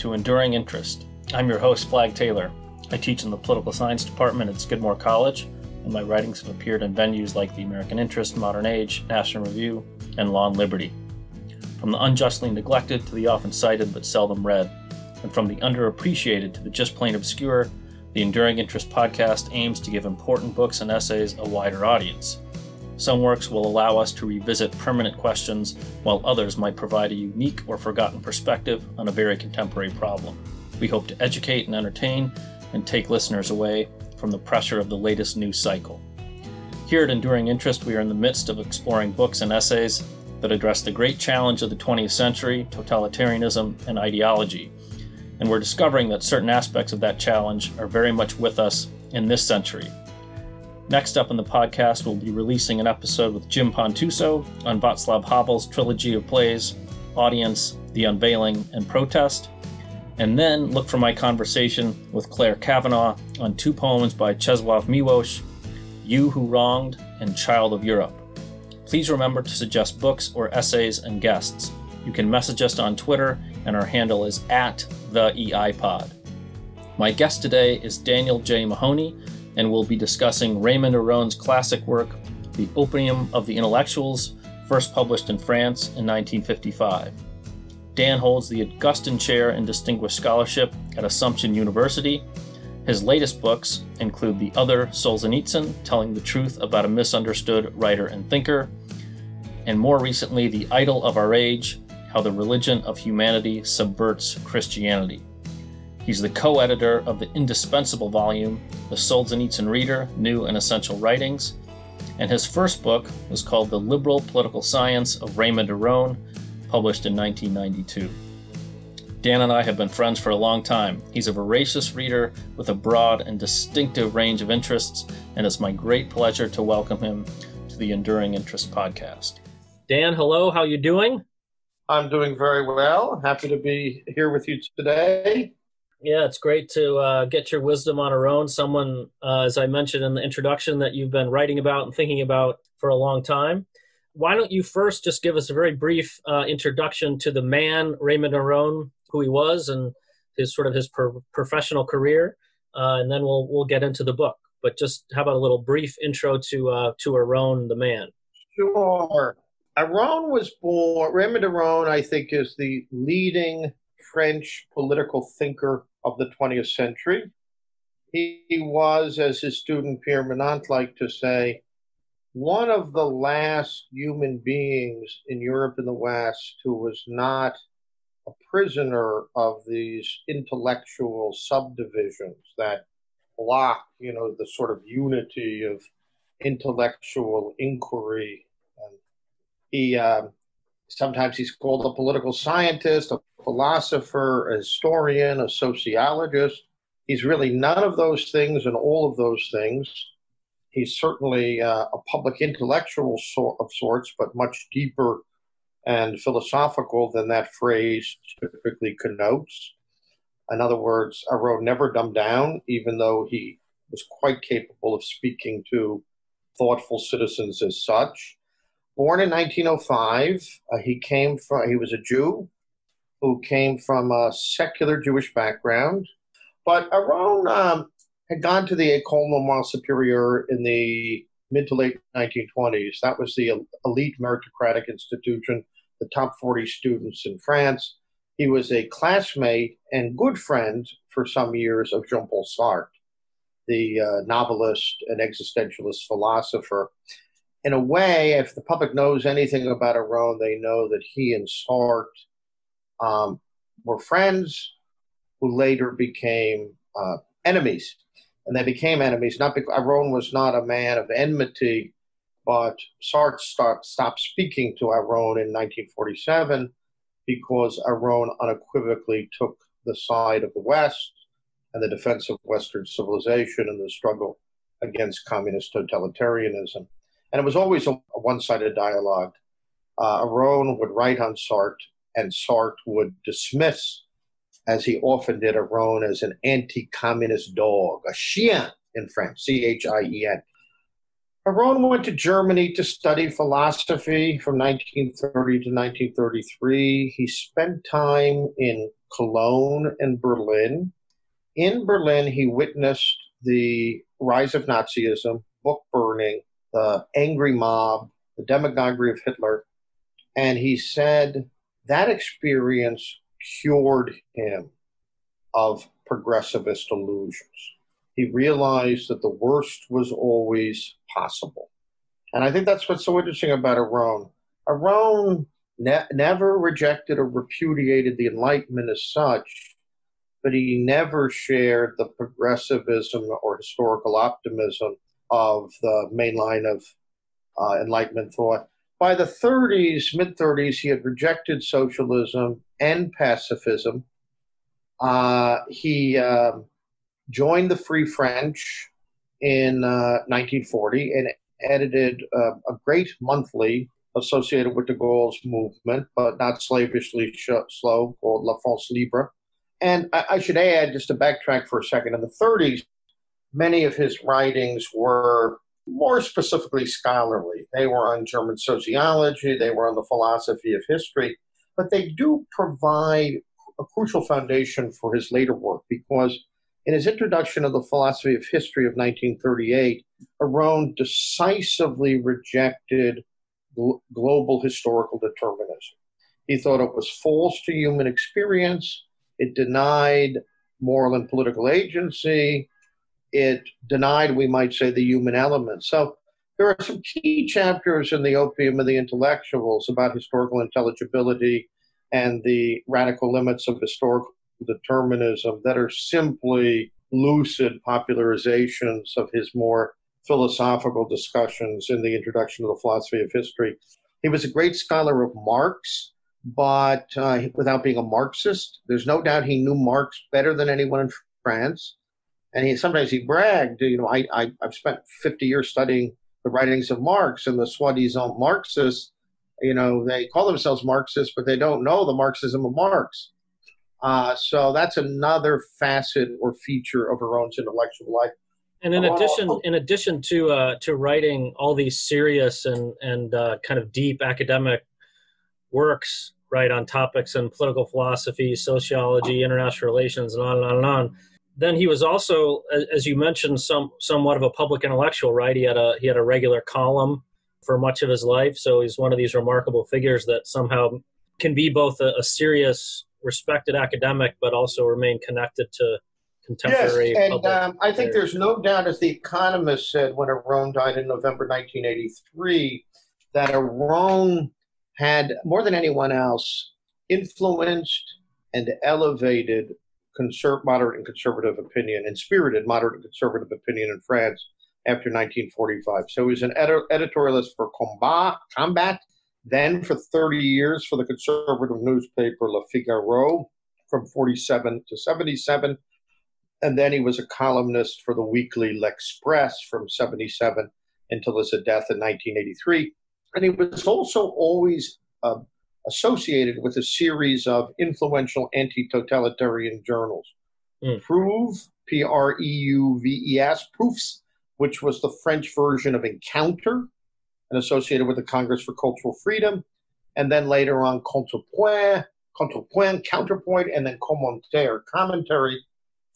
to Enduring Interest. I'm your host, Flagg Taylor. I teach in the political science department at Skidmore College, and my writings have appeared in venues like the American Interest, Modern Age, National Review, and Law and Liberty. From the unjustly neglected to the often cited but seldom read, and from the underappreciated to the just plain obscure, the Enduring Interest podcast aims to give important books and essays a wider audience. Some works will allow us to revisit permanent questions, while others might provide a unique or forgotten perspective on a very contemporary problem. We hope to educate and entertain and take listeners away from the pressure of the latest news cycle. Here at Enduring Interest, we are in the midst of exploring books and essays that address the great challenge of the 20th century totalitarianism and ideology. And we're discovering that certain aspects of that challenge are very much with us in this century. Next up in the podcast, we'll be releasing an episode with Jim Pontuso on Václav Havel's trilogy of plays, Audience, The Unveiling, and Protest. And then look for my conversation with Clare Cavanagh on two poems by Czesław Miłosz, You Who Wronged and Child of Europe. Please remember to suggest books or essays and guests. You can message us on Twitter, and our handle is at the EIPod. My guest today is Daniel J. Mahoney, and we'll be discussing Raymond Aron's classic work, The Opium of the Intellectuals, first published in France in 1955. Dan holds the Augustine Chair in Distinguished Scholarship at Assumption University. His latest books include The Other Solzhenitsyn, telling the truth about a misunderstood writer and thinker, and more recently, The Idol of Our Age, How the Religion of Humanity Subverts Christianity. He's the co editor of the indispensable volume, The Solzhenitsyn Reader New and Essential Writings, and his first book was called The Liberal Political Science of Raymond Aron, published in 1992. Dan and I have been friends for a long time. He's a voracious reader with a broad and distinctive range of interests, and it's my great pleasure to welcome him to the Enduring Interest podcast. Dan, hello. How you doing? I'm doing very well. Happy to be here with you today. Yeah, it's great to uh, get your wisdom on Aron. Someone, uh, as I mentioned in the introduction, that you've been writing about and thinking about for a long time. Why don't you first just give us a very brief uh, introduction to the man Raymond Aron, who he was, and his sort of his per- professional career, uh, and then we'll we'll get into the book. But just how about a little brief intro to uh, to Aron, the man? Sure. Aron was born. Raymond Aron, I think, is the leading French political thinker of the 20th century. He, was, as his student Pierre Manent liked to say, one of the last human beings in Europe and the West who was not a prisoner of these intellectual subdivisions that block, you know, the sort of unity of intellectual inquiry. And he uh, sometimes he's called a political scientist, a philosopher, a historian, a sociologist. He's really none of those things and all of those things. He's certainly uh, a public intellectual of sorts, but much deeper and philosophical than that phrase typically connotes. In other words, Aron never dumbed down, even though he was quite capable of speaking to thoughtful citizens as such. Born in 1905, uh, he came from, he was a Jew who came from a secular Jewish background. But Aron um, had gone to the École Normale Supérieure in the mid to late 1920s. That was the elite meritocratic institution, the top 40 students in France. He was a classmate and good friend for some years of Jean Paul Sartre, the uh, novelist and existentialist philosopher. In a way, if the public knows anything about Aron, they know that he and Sartre um, were friends who later became uh, enemies. And they became enemies, not because Aron was not a man of enmity, but Sartre start, stopped speaking to Aron in 1947 because Aron unequivocally took the side of the West and the defense of Western civilization and the struggle against communist totalitarianism. And it was always a, one sided dialogue. Uh, Aron would write on Sartre and Sartre would dismiss, as he often did, Aron as an anti-communist dog, a chien in French, C-H-I-E-N. Aron went to Germany to study philosophy from 1930 to 1933. He spent time in Cologne, and Berlin. In Berlin, he witnessed the rise of Nazism, book burning, the angry mob, the demagoguery of Hitler. And he said that experience cured him of progressivist illusions. He realized that the worst was always possible. And I think that's what's so interesting about Aron. Aron ne- never rejected or repudiated the Enlightenment as such, but he never shared the progressivism or historical optimism of the main line of uh, Enlightenment thought. By the 30s, mid 30s, he had rejected socialism and pacifism. Uh, he um, joined the Free French in uh, 1940 and edited uh, a great monthly associated with de Gaulle's movement, but not slavishly sh- slow, called La France Libre. And I, I should add, just to backtrack for a second, in the 30s, many of his writings were more specifically scholarly. They were on German sociology, they were on the philosophy of history, but they do provide a crucial foundation for his later work because in his introduction of the philosophy of history of 1938, Aron decisively rejected gl- global historical determinism. He thought it was false to human experience, it denied moral and political agency, it denied, we might say, the human element. So there are some key chapters in the Opium of the Intellectuals about historical intelligibility and the radical limits of historical determinism that are simply lucid popularizations of his more philosophical discussions in the introduction to the philosophy of history. He was a great scholar of Marx, but uh, without being a Marxist, there's no doubt he knew Marx better than anyone in France. And he sometimes he bragged, you know, I, I I've spent 50 years studying the writings of Marx, and the soi-disant Marxists, you know, they call themselves Marxists, but they don't know the Marxism of Marx. Uh, so that's another facet or feature of Aron's intellectual life. And in addition, in addition to uh, to writing all these serious and and uh, kind of deep academic works, right, on topics in political philosophy, sociology, international relations, and on and on and on. Then he was also, as you mentioned, some somewhat of a public intellectual, right? He had a he had a regular column for much of his life, so he's one of these remarkable figures that somehow can be both a, a serious respected academic, but also remain connected to contemporary. Yes, and um, I think there's no doubt, as The Economist said when Aron died in November 1983, that Aron had, more than anyone else, influenced and elevated conser- moderate and conservative opinion and spirited moderate and conservative opinion in France after 1945. So he was an ed- editorialist for Combat, Combat then for 30 years for the conservative newspaper Le Figaro from 47 to 77. And then he was a columnist for the weekly L'Express from 77 until his death in 1983. And he was also always associated with a series of influential anti totalitarian journals. Mm. Preuve, P R E U V E S, Proofs, which was the French version of Encounter, and associated with the Congress for Cultural Freedom, and then later on Contrepoint, Contrepoint, Counterpoint, and then Commentaire, commentary,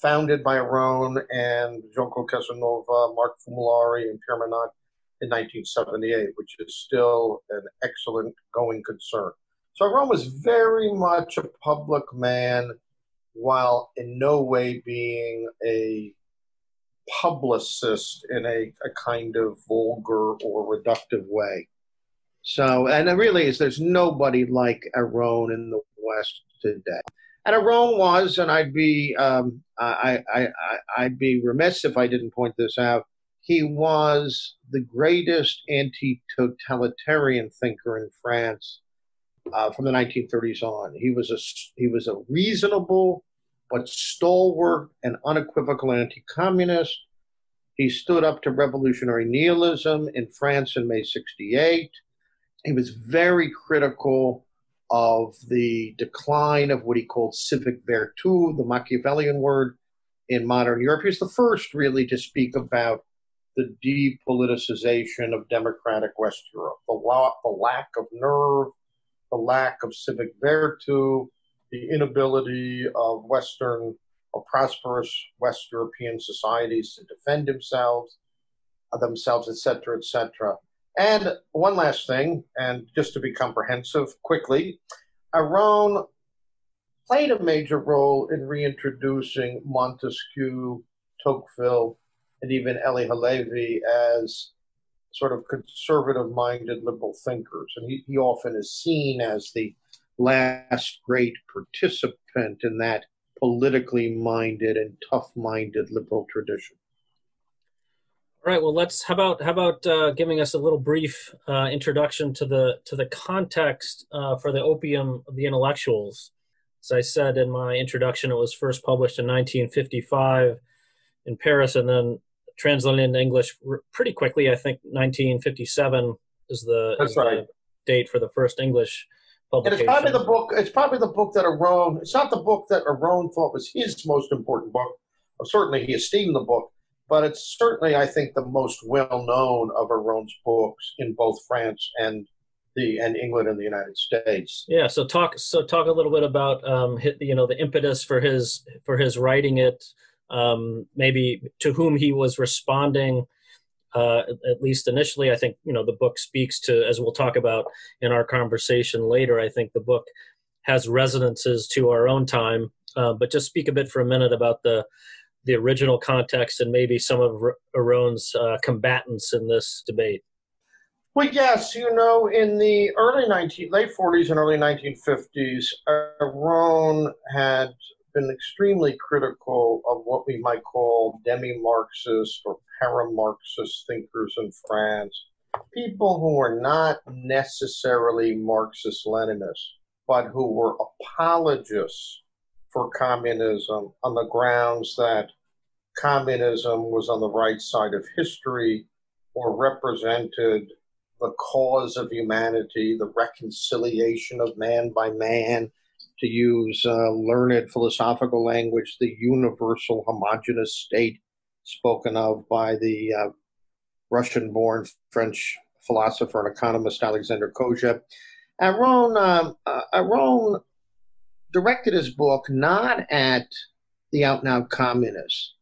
founded by Aron and Jean-Claude Casanova, Marc Fumaroli, and Pierre Manent in 1978, which is still an excellent going concern. So Aron was very much a public man while in no way being a publicist in a, a kind of vulgar or reductive way. So, and it really is, there's nobody like Aron in the West today. And Aron was, and I'd be, um, I, I, I, I'd be remiss if I didn't point this out. He was the greatest anti-totalitarian thinker in France uh, from the 1930s on. He was a he was a reasonable but stalwart and unequivocal anti communist. He stood up to revolutionary nihilism in France in May 68. He was very critical of the decline of what he called civic virtu, the Machiavellian word in modern Europe. He was the first really to speak about the depoliticization of democratic West Europe, the lack of nerve, the lack of civic virtu, the inability of Western or prosperous West European societies to defend themselves, uh, themselves, etc., etc. And one last thing, and just to be comprehensive quickly, Aron played a major role in reintroducing Montesquieu, Tocqueville, and even Elie Halevy as sort of conservative minded liberal thinkers. And he, he often is seen as the last great participant in that politically minded and tough minded liberal tradition. All right. Well, let's. How about how about uh, giving us a little brief uh, introduction to the to the context uh, for the opium of the intellectuals? As I said in my introduction, it was first published in 1955 in Paris, and then translated into English pretty quickly. I think 1957 is the, That's is right. the date for the first English and it's probably the book. It's probably the book that Aron. It's not the book that Aron thought was his most important book. Certainly, he esteemed the book, but it's certainly, I think, the most well known of Aron's books in both France and the and England and the United States. Yeah. So talk. So talk a little bit about um, you know the impetus for his for his writing it. Um, maybe to whom he was responding uh, at least initially. I think you know the book speaks to, as we'll talk about in our conversation later. I think the book has resonances to our own time. Uh, but just speak a bit for a minute about the the original context and maybe some of Aron's uh, combatants in this debate. Well, yes, you know, in the early 19, late 40s and early 1950s, Aron had been extremely critical of what we might call demi Marxist or para Marxist thinkers in France, people who were not necessarily Marxist Leninists, but who were apologists for communism on the grounds that communism was on the right side of history or represented the cause of humanity, the reconciliation of man by man, to use uh, learned philosophical language, the universal homogenous state spoken of by the uh, Russian born French philosopher and economist Alexander Kojève. Aron, um, uh, Aron directed his book not at the out and out communists,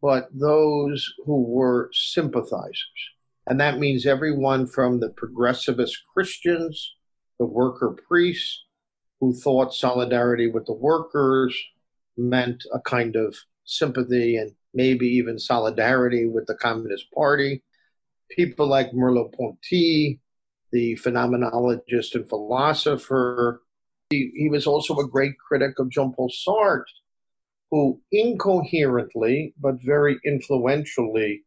but those who were sympathizers. And that means everyone from the progressivist Christians, the worker priests, who thought solidarity with the workers meant a kind of sympathy and maybe even solidarity with the Communist Party. People like Merleau-Ponty, the phenomenologist and philosopher. He, he was also a great critic of Jean Paul Sartre, who incoherently but very influentially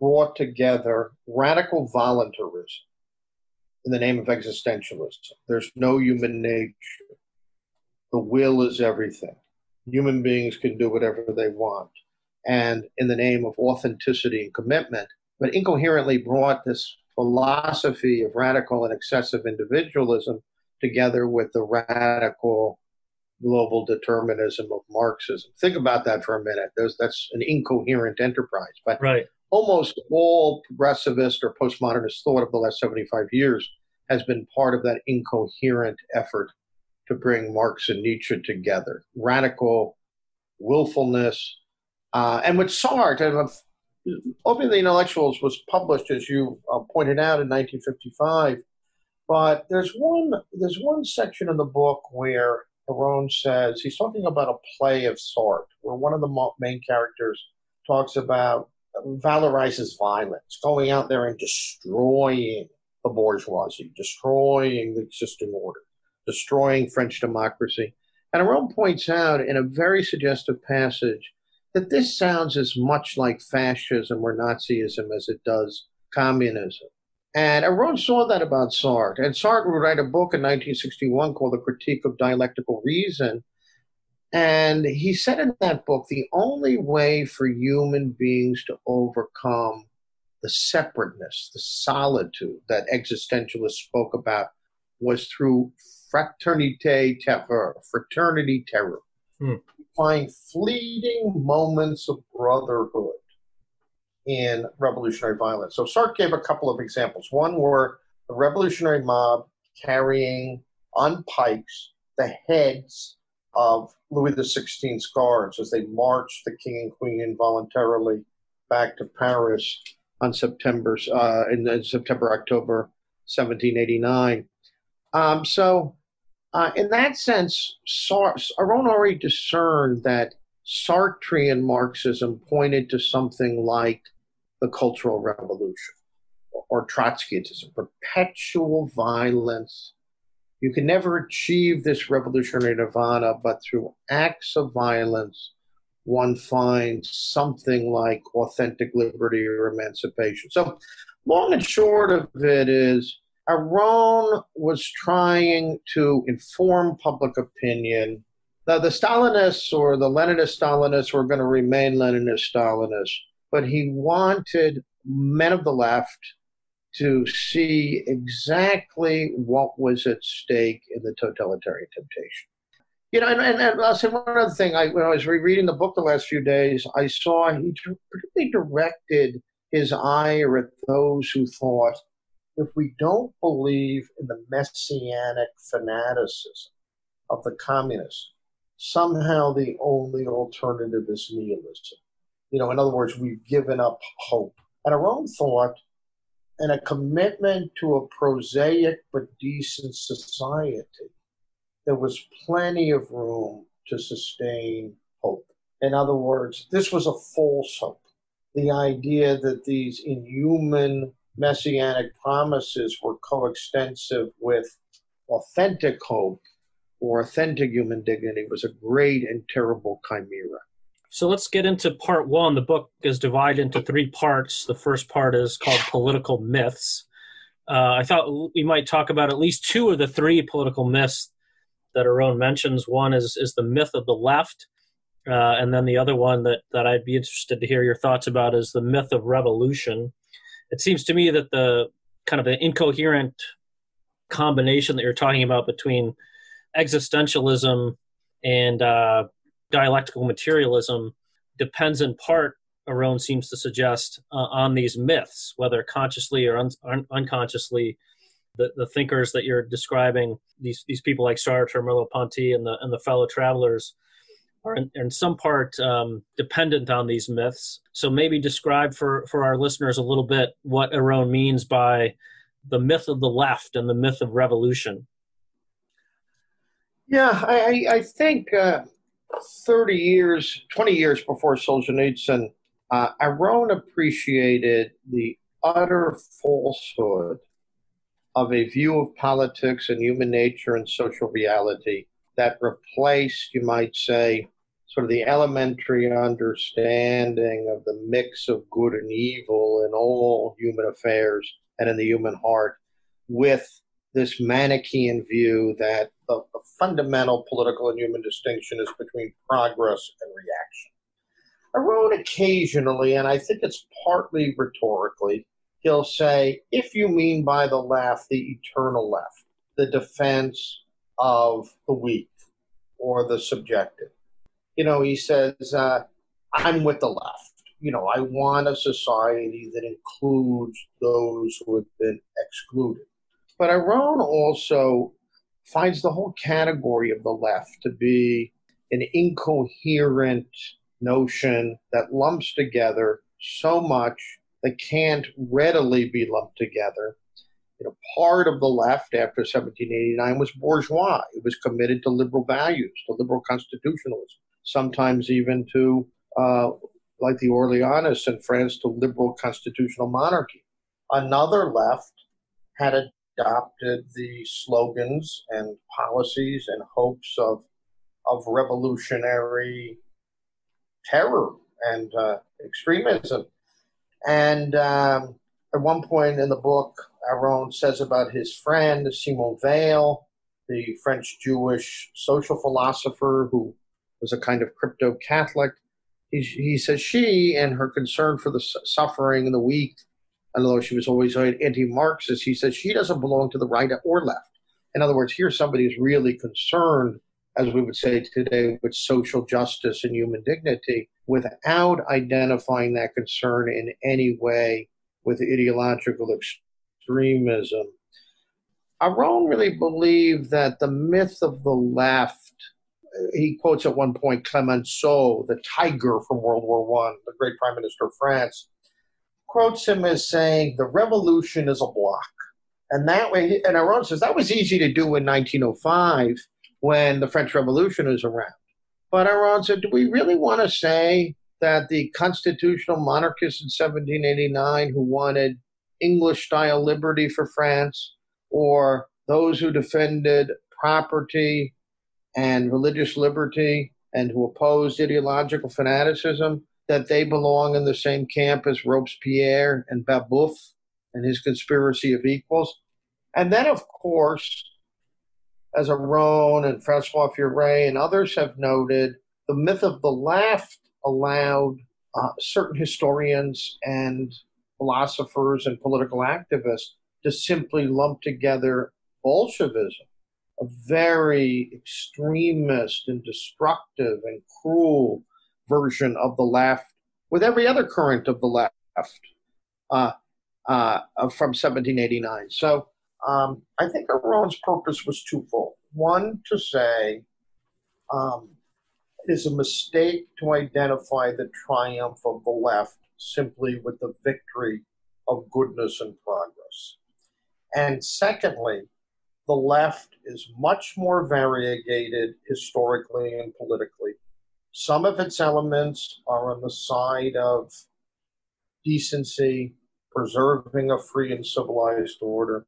brought together radical voluntarism in the name of existentialism. There's no human nature. The will is everything. Human beings can do whatever they want and in the name of authenticity and commitment, but incoherently brought this philosophy of radical and excessive individualism together with the radical global determinism of Marxism. Think about that for a minute. There's, that's an incoherent enterprise. But right. Almost all progressivist or postmodernist thought of the last 75 years has been part of that incoherent effort to bring Marx and Nietzsche together. Radical willfulness, uh, and with Sartre, of the Intellectuals was published, as you uh, pointed out, in 1955. But there's one there's one section in the book where Aron says he's talking about a play of Sartre, where one of the main characters talks about valorizes violence, going out there and destroying the bourgeoisie, destroying the existing order, destroying French democracy. And Aron points out in a very suggestive passage that this sounds as much like fascism or Nazism as it does communism. And Aron saw that about Sartre. And Sartre would write a book in 1961 called The Critique of Dialectical Reason. And he said in that book the only way for human beings to overcome the separateness, the solitude that existentialists spoke about was through fraternité terror, fraternity terror. Hmm find fleeting moments of brotherhood in revolutionary violence. So Sartre gave a couple of examples. One were the revolutionary mob carrying on pikes the heads of Louis XVI's guards as they marched the king and queen involuntarily back to Paris on September uh, in September October 1789. Um, so, uh, in that sense, Sar- Aron already discerned that Sartrean Marxism pointed to something like the Cultural Revolution or Trotskyism, perpetual violence. You can never achieve this revolutionary nirvana, but through acts of violence, one finds something like authentic liberty or emancipation. So, long and short of it is, Aron was trying to inform public opinion. Now, the Stalinists or the Leninist Stalinists were going to remain Leninist Stalinists, but he wanted men of the left to see exactly what was at stake in the totalitarian temptation. You know, and, and, I'll say one other thing. I, when I was rereading the book the last few days, I saw he particularly directed his ire at those who thought if we don't believe in the messianic fanaticism of the communists, somehow the only alternative is nihilism. You know, in other words, we've given up hope. And Aron thought, and a commitment to a prosaic but decent society, there was plenty of room to sustain hope. In other words, this was a false hope. The idea that these inhuman messianic promises were coextensive with authentic hope or authentic human dignity was a great and terrible chimera. So let's get into part one. The book is divided into three parts. The first part is called Political Myths. Uh, I thought we might talk about at least two of the three political myths that Aron mentions. One is, is the myth of the left, uh, and then the other one that, that I'd be interested to hear your thoughts about is the myth of revolution it seems to me that the kind of the incoherent combination that you're talking about between existentialism and uh, dialectical materialism depends in part, Aron seems to suggest, uh, on these myths, whether consciously or un- un- unconsciously. The, the thinkers that you're describing, these, these people like Sartre, Merleau-Ponty, and the, and the fellow travelers, are in, in some part um, dependent on these myths. So maybe describe for, for our listeners a little bit what Aron means by the myth of the left and the myth of revolution. Yeah, I, I think uh, 30 years, 20 years before Solzhenitsyn, uh, Aron appreciated the utter falsehood of a view of politics and human nature and social reality that replaced, you might say, sort of the elementary understanding of the mix of good and evil in all human affairs and in the human heart with this Manichaean view that the, the fundamental political and human distinction is between progress and reaction. I wrote occasionally, and I think it's partly rhetorically, he'll say, if you mean by the left the eternal left, the defense of the weak or the subjective, you know, he says, uh, I'm with the left. You know, I want a society that includes those who have been excluded. But Aron also finds the whole category of the left to be an incoherent notion that lumps together so much that can't readily be lumped together. You know, part of the left after 1789 was bourgeois. It was committed to liberal values, to liberal constitutionalism sometimes even to, uh, like the Orleanists in France, to liberal constitutional monarchy. Another left had adopted the slogans and policies and hopes of, of revolutionary terror and uh, extremism. And um, at one point in the book, Aron says about his friend Simone Weil, the French Jewish social philosopher who was a kind of crypto Catholic. He, he says she and her concern for the suffering and the weak, although she was always anti Marxist, he said she doesn't belong to the right or left. In other words, here somebody is really concerned, as we would say today, with social justice and human dignity without identifying that concern in any way with ideological extremism. Aron really believed that the myth of the left he quotes at one point Clemenceau, the tiger from World War One, the great prime minister of France, quotes him as saying, "The revolution is a block." And that way, and Aron says that was easy to do in 1905 when the French Revolution was around. But Aron said, do we really want to say that the constitutional monarchists in 1789 who wanted English style liberty for France, or those who defended property and religious liberty and who opposed ideological fanaticism, that they belong in the same camp as Robespierre and Babeuf and his conspiracy of equals? And then, of course, as Aron and Francois Furet and others have noted, the myth of the left allowed uh, certain historians and philosophers and political activists to simply lump together Bolshevism, a very extremist and destructive and cruel version of the left, with every other current of the left uh, uh, from 1789. So um, I think Aron's purpose was twofold. One, to say um, it is a mistake to identify the triumph of the left simply with the victory of goodness and progress. And secondly, the left is much more variegated historically and politically. Some of its elements are on the side of decency, preserving a free and civilized order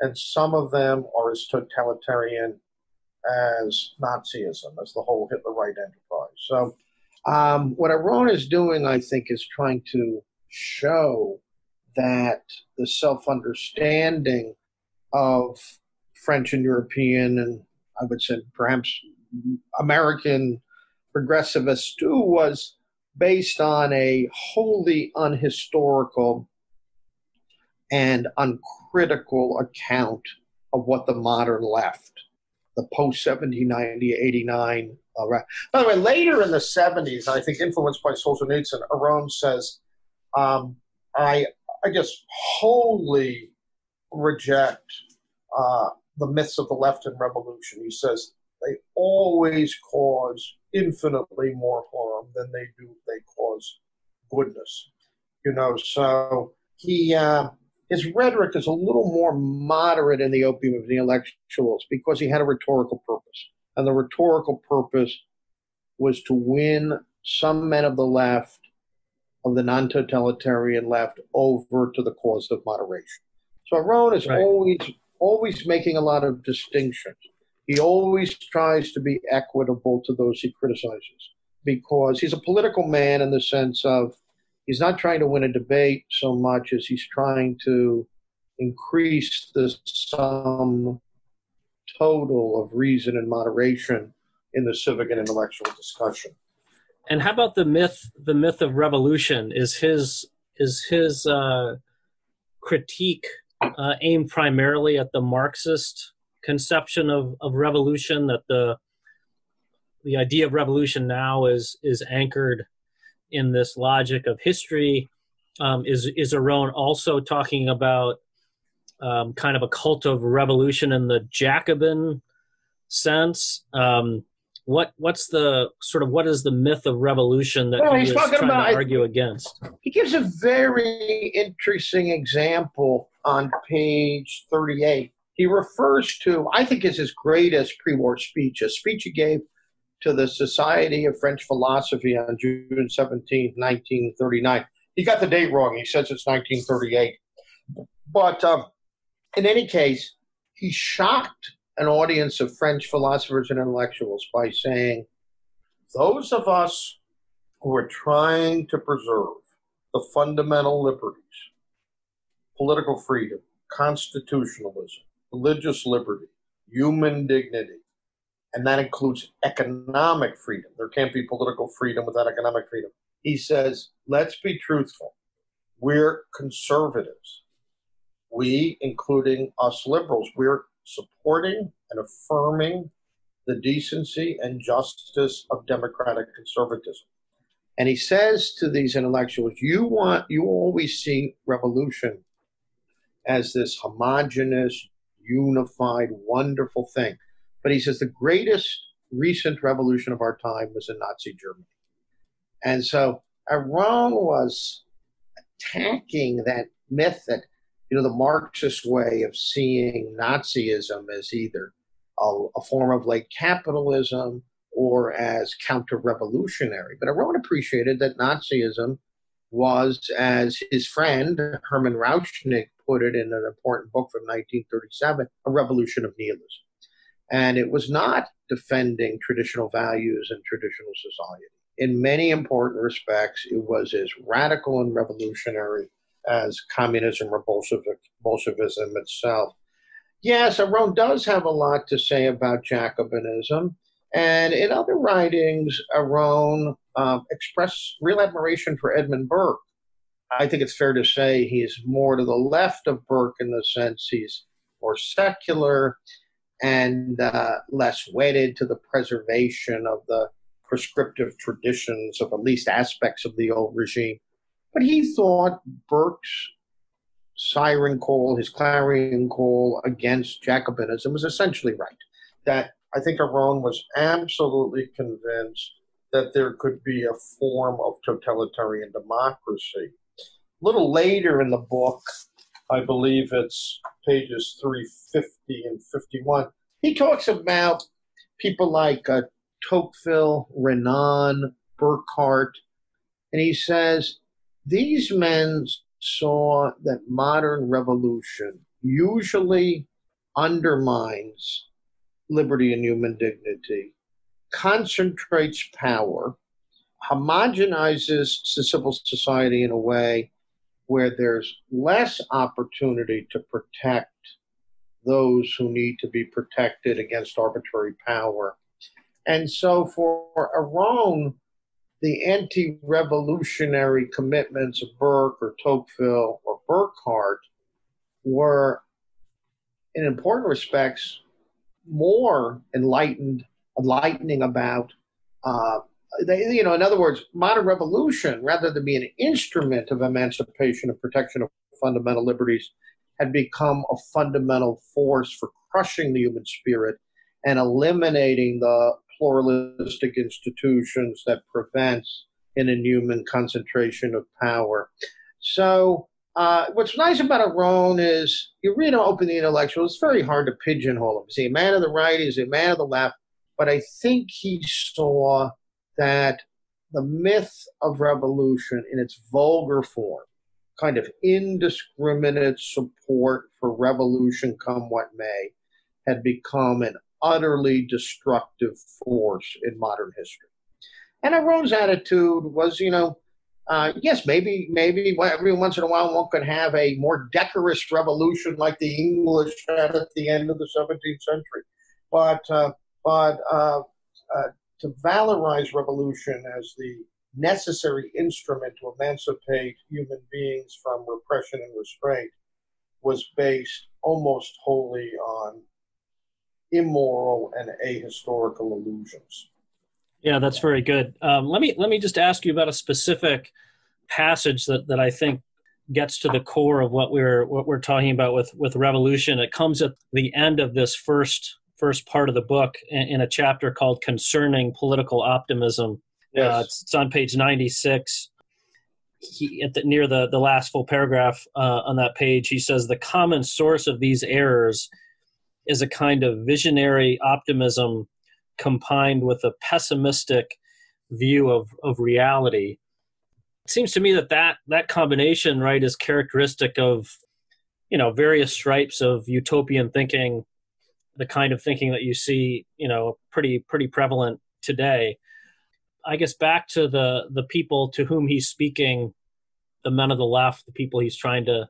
and some of them are as totalitarian as Nazism, as the whole Hitlerite enterprise. So, um, what Aron is doing, I think, is trying to show that the self understanding of French and European, and I would say perhaps American progressivists too, was based on a wholly unhistorical and uncritical account of what the modern left, the post 1790, 89. Uh, by the way, later in the 70s, I think influenced by Solzhenitsyn, Aron says, um, I, I just wholly reject uh, the myths of the left and revolution. He says they always cause infinitely more harm than they do they cause goodness. You know, so he uh, his rhetoric is a little more moderate in the opium of the intellectuals because he had a rhetorical purpose. And the rhetorical purpose was to win some men of the left, of the non totalitarian left, over to the cause of moderation. So Aron is right. always always making a lot of distinctions. He always tries to be equitable to those he criticizes because he's a political man in the sense of he's not trying to win a debate so much as he's trying to increase the sum total of reason and moderation in the civic and intellectual discussion. And how about the myth? The myth of revolution is his is his uh, critique uh, aimed primarily at the Marxist conception of, of revolution. That the the idea of revolution now is is anchored in this logic of history. Um, is is Aron also talking about um, kind of a cult of revolution in the Jacobin sense? Um, what what's the sort of what is the myth of revolution that well, he he's is trying about, to argue against? He gives a very interesting example on page thirty-eight. He refers to, I think, is his greatest pre-war speech, a speech he gave to the Society of French Philosophy on June 17, 1939. He got the date wrong. He says it's 1938. But um, in any case, he shocked an audience of French philosophers and intellectuals by saying, Those of us who are trying to preserve the fundamental liberties, political freedom, constitutionalism, religious liberty, human dignity, and that includes economic freedom. There can't be political freedom without economic freedom. He says, let's be truthful. We're conservatives. We, including us liberals, we're supporting and affirming the decency and justice of democratic conservatism. And he says to these intellectuals, you want, you always see revolution as this homogenous, unified, wonderful thing. But he says the greatest recent revolution of our time was in Nazi Germany. And so Aron was attacking that myth that, you know, the Marxist way of seeing Nazism as either a, a form of late capitalism or as counter revolutionary. But Aron appreciated that Nazism was, as his friend Hermann Rauschning put it in an important book from 1937, a revolution of nihilism. And it was not defending traditional values and traditional society. In many important respects, it was as radical and revolutionary as communism or Bolshevik, Bolshevism itself. Yes, Aron does have a lot to say about Jacobinism. And in other writings, Aron uh, expressed real admiration for Edmund Burke. I think it's fair to say he's more to the left of Burke in the sense he's more secular and uh, less wedded to the preservation of the prescriptive traditions of at least aspects of the old regime. But he thought Burke's siren call, his clarion call against Jacobinism was essentially right. That I think Aron was absolutely convinced that there could be a form of totalitarian democracy. A little later in the book, I believe it's pages 350 and 51, he talks about people like uh, Tocqueville, Renan, Burckhardt, and he says these men saw that modern revolution usually undermines liberty and human dignity, concentrates power, homogenizes civil society in a way where there's less opportunity to protect those who need to be protected against arbitrary power. And so for Aron, the anti revolutionary commitments of Burke or Tocqueville or Burckhardt were, in important respects, more enlightened, enlightening about, uh, they, you know, in other words, modern revolution, rather than be an instrument of emancipation and protection of fundamental liberties, had become a fundamental force for crushing the human spirit and eliminating the pluralistic institutions that prevents an inhuman concentration of power. So, uh, what's nice about Aron is you read him open the intellectual, it's very hard to pigeonhole him. Is he a man of the right? Is he a man of the left? But I think he saw that the myth of revolution in its vulgar form, kind of indiscriminate support for revolution come what may, had become an utterly destructive force in modern history. And Aron's attitude was, you know, uh, yes, maybe maybe every once in a while one could have a more decorous revolution like the English had at the end of the 17th century, but uh, but uh, uh, to valorize revolution as the necessary instrument to emancipate human beings from repression and restraint was based almost wholly on immoral and ahistorical illusions. Yeah, that's very good. Um, let me let me just ask you about a specific passage that, that I think gets to the core of what we're what we're talking about with with revolution. It comes at the end of this first first part of the book in, in a chapter called "Concerning Political Optimism." Yes. Uh, it's, it's, on page ninety six. He, at the, near the, the last full paragraph uh, on that page, he says the common source of these errors is a kind of visionary optimism combined with a pessimistic view of, of reality. It seems to me that, that that combination, right, is characteristic of, you know, various stripes of utopian thinking, the kind of thinking that you see, you know, pretty pretty prevalent today. I guess back to the the people to whom he's speaking, the men of the left, the people he's trying to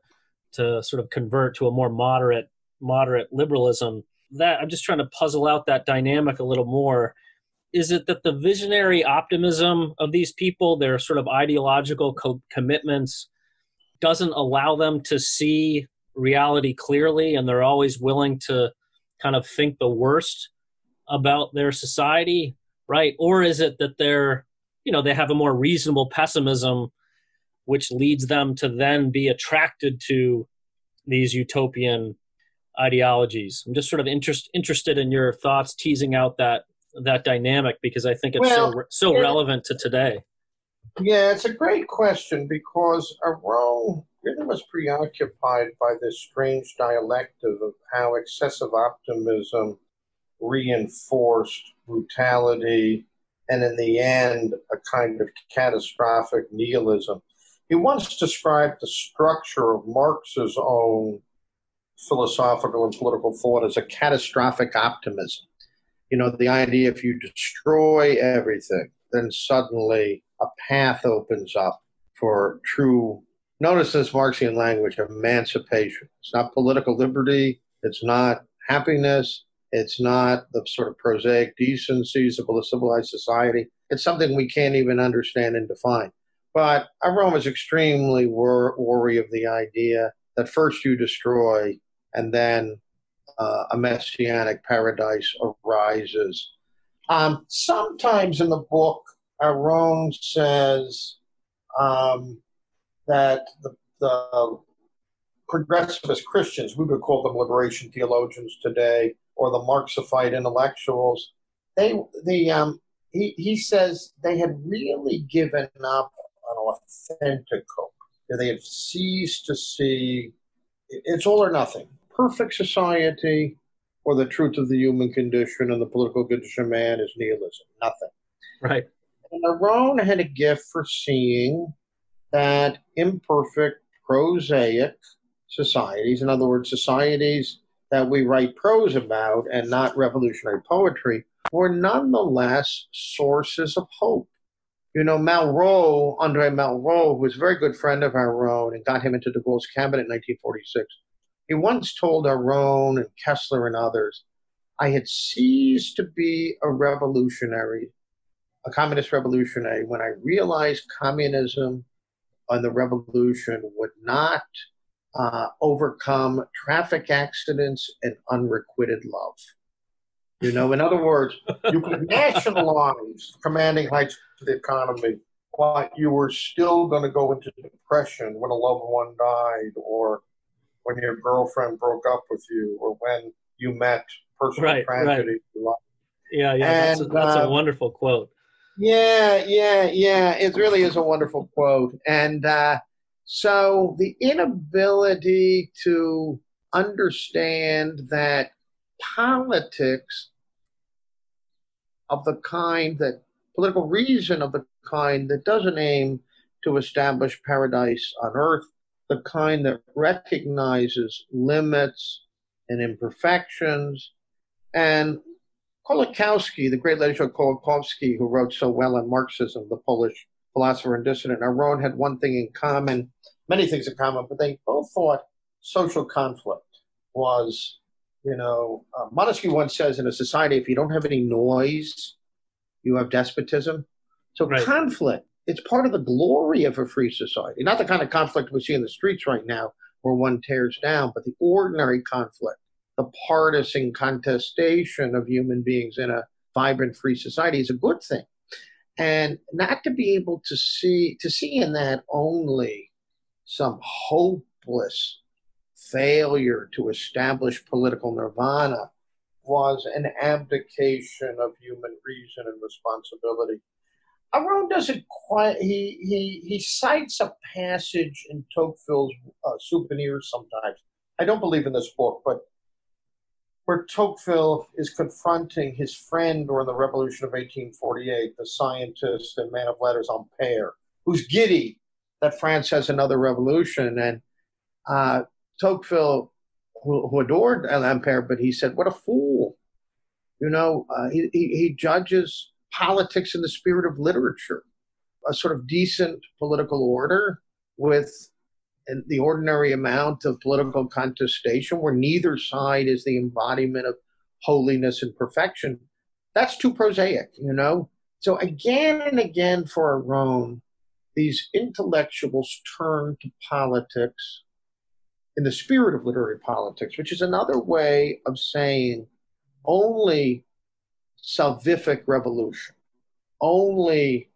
to sort of convert to a more moderate moderate liberalism. That I'm just trying to puzzle out that dynamic a little more. Is it that the visionary optimism of these people, their sort of ideological co- commitments, doesn't allow them to see reality clearly, and they're always willing to kind of think the worst about their society, right? Or is it that they're, you know, they have a more reasonable pessimism, which leads them to then be attracted to these utopian ideologies. I'm just sort of interest, interested in your thoughts, teasing out that that dynamic because I think it's well, so so yeah. relevant to today. Yeah, it's a great question because Aron really was preoccupied by this strange dialectic of how excessive optimism reinforced brutality and, in the end, a kind of catastrophic nihilism. He once described the structure of Marx's own philosophical and political thought as a catastrophic optimism. You know, the idea if you destroy everything, then suddenly a path opens up for true, notice this Marxian language, emancipation. It's not political liberty, it's not happiness, it's not the sort of prosaic decencies of a civilized society. It's something we can't even understand and define. But Aron is extremely wor- worry of the idea that first you destroy and then uh, a messianic paradise arises. Um, sometimes in the book, Aron says um, that the, the progressivist Christians, we would call them liberation theologians today, or the Marxified intellectuals, they the um, he, he says they had really given up on authentic hope. They had ceased to see it's all or nothing. Perfect society or the truth of the human condition and the political condition of man is nihilism. Nothing. Right. And Aron had a gift for seeing that imperfect, prosaic societies, in other words, societies that we write prose about and not revolutionary poetry, were nonetheless sources of hope. You know, Malraux, Andre Malraux, who was a very good friend of Aron and got him into de Gaulle's cabinet in 1946, he once told Aron and Koestler and others, I had ceased to be a revolutionary, a communist revolutionary, when I realized communism and the revolution would not uh, overcome traffic accidents and unrequited love. You know, in other words, you could nationalize commanding heights to the economy, but you were still going to go into depression when a loved one died, or when your girlfriend broke up with you, or when you met personal right, tragedy. Right. Yeah, yeah, and, that's, a, that's uh, a wonderful quote. Yeah, yeah, yeah. It really is a wonderful quote, and uh, so the inability to understand that politics of the kind that political reason of the kind that doesn't aim to establish paradise on earth, the kind that recognizes limits and imperfections. And Kolakowski, the great Leszek Kolakowski, who wrote so well on Marxism, the Polish philosopher and dissident, and Aron had one thing in common, many things in common, but they both thought social conflict was, you know, uh, Montesquieu once says in a society, if you don't have any noise, you have despotism. So right. conflict, it's part of the glory of a free society. Not the kind of conflict we see in the streets right now where one tears down, but the ordinary conflict, the partisan contestation of human beings in a vibrant free society is a good thing and not to be able to see to see in that only some hopeless failure to establish political nirvana was an abdication of human reason and responsibility. Aron doesn't quite. He he he cites a passage in Tocqueville's uh, Souvenirs sometimes. I don't believe in this book, but where Tocqueville is confronting his friend during the Revolution of 1848, the scientist and man of letters Ampère, who's giddy that France has another revolution. And uh, Tocqueville, who, who adored Ampère, but he said, What a fool. You know, uh, he, he, he judges politics in the spirit of literature, a sort of decent political order with the ordinary amount of political contestation where neither side is the embodiment of holiness and perfection, that's too prosaic, you know? So again and again for Aron, these intellectuals turn to politics in the spirit of literary politics, which is another way of saying only salvific revolution, only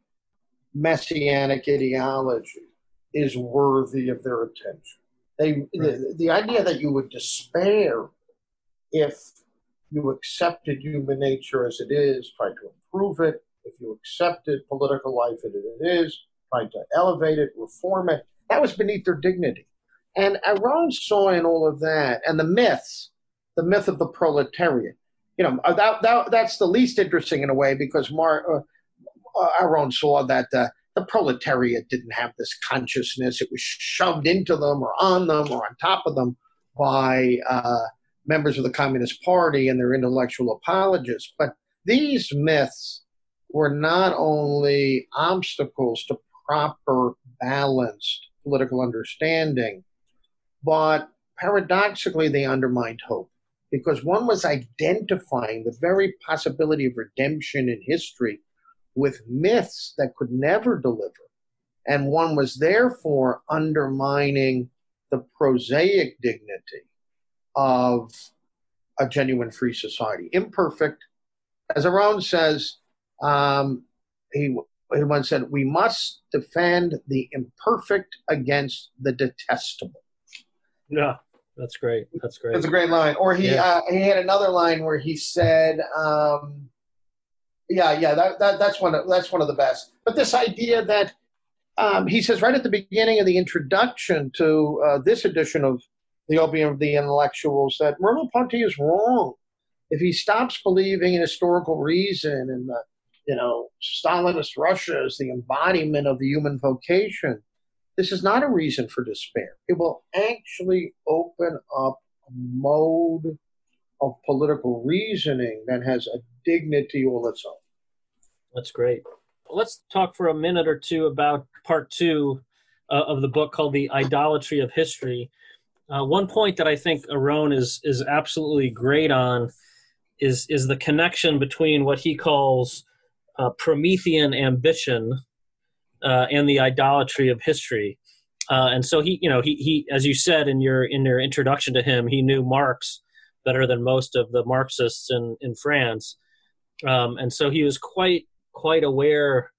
messianic ideology, is worthy of their attention. They, right. the, the idea that you would despair if you accepted human nature as it is, tried to improve it. If you accepted political life as it is, tried to elevate it, reform it, that was beneath their dignity. And Aron saw in all of that and the myths, the myth of the proletariat. You know, that, that that's the least interesting in a way because Mar, uh, uh Aron saw that uh, the proletariat didn't have this consciousness. It was shoved into them or on them or on top of them by uh, members of the Communist Party and their intellectual apologists. But these myths were not only obstacles to proper, balanced political understanding, but paradoxically, they undermined hope because one was identifying the very possibility of redemption in history with myths that could never deliver. And one was therefore undermining the prosaic dignity of a genuine free society. Imperfect, as Aron says, um, he, he once said, we must defend the imperfect against the detestable. Yeah, that's great. That's great. That's a great line. Or he yeah. uh, he had another line where he said, um, "Yeah, yeah, that, that that's one of, that's one of the best." But this idea that um, he says right at the beginning of the introduction to uh, this edition of the Opium of the Intellectuals that Merleau-Ponty is wrong. If he stops believing in historical reason and the you know Stalinist Russia is the embodiment of the human vocation, this is not a reason for despair. It will actually open up a mode of political reasoning that has a dignity all its own. That's great. Let's talk for a minute or two about part two uh, of the book called The Idolatry of History. Uh, one point that I think Aron is is absolutely great on is is the connection between what he calls uh, Promethean ambition uh, and the idolatry of history. Uh, and so he, you know, he, he, as you said in your in your introduction to him, he knew Marx better than most of the Marxists in in France, um, and so he was quite quite aware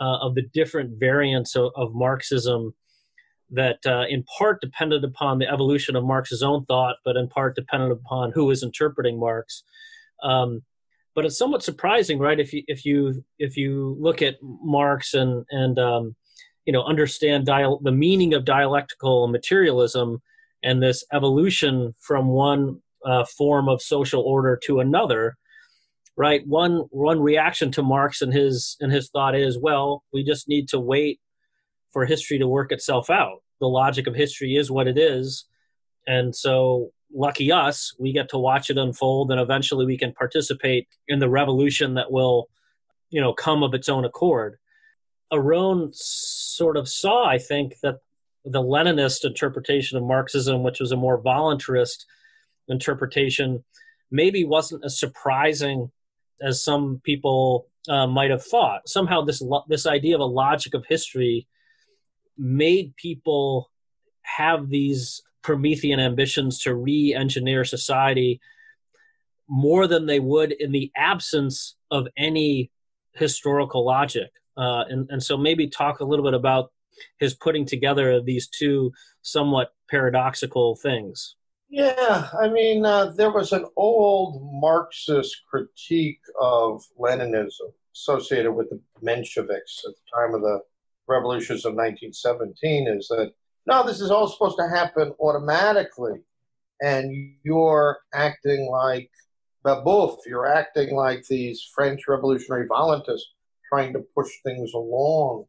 uh, of the different variants of, of Marxism that, uh, in part, depended upon the evolution of Marx's own thought, but in part depended upon who was interpreting Marx. Um, but it's somewhat surprising, right? If you if you if you look at Marx and and um, you know understand dial- the meaning of dialectical materialism and this evolution from one uh, form of social order to another, right? One one reaction to Marx and his and his thought is, well, we just need to wait for history to work itself out. The logic of history is what it is, and so lucky us, we get to watch it unfold, and eventually we can participate in the revolution that will, you know, come of its own accord. Aron sort of saw, I think, that the Leninist interpretation of Marxism, which was a more voluntarist interpretation, maybe wasn't as surprising as some people uh, might have thought. Somehow, this lo- this idea of a logic of history made people have these Promethean ambitions to re engineer society more than they would in the absence of any historical logic. Uh, and, and so maybe talk a little bit about his putting together of these two somewhat paradoxical things. Yeah, I mean, uh, there was an old Marxist critique of Leninism associated with the Mensheviks at the time of the revolutions of 1917 is that no, this is all supposed to happen automatically. And you're acting like Babeuf, you're acting like these French revolutionary volunteers trying to push things along.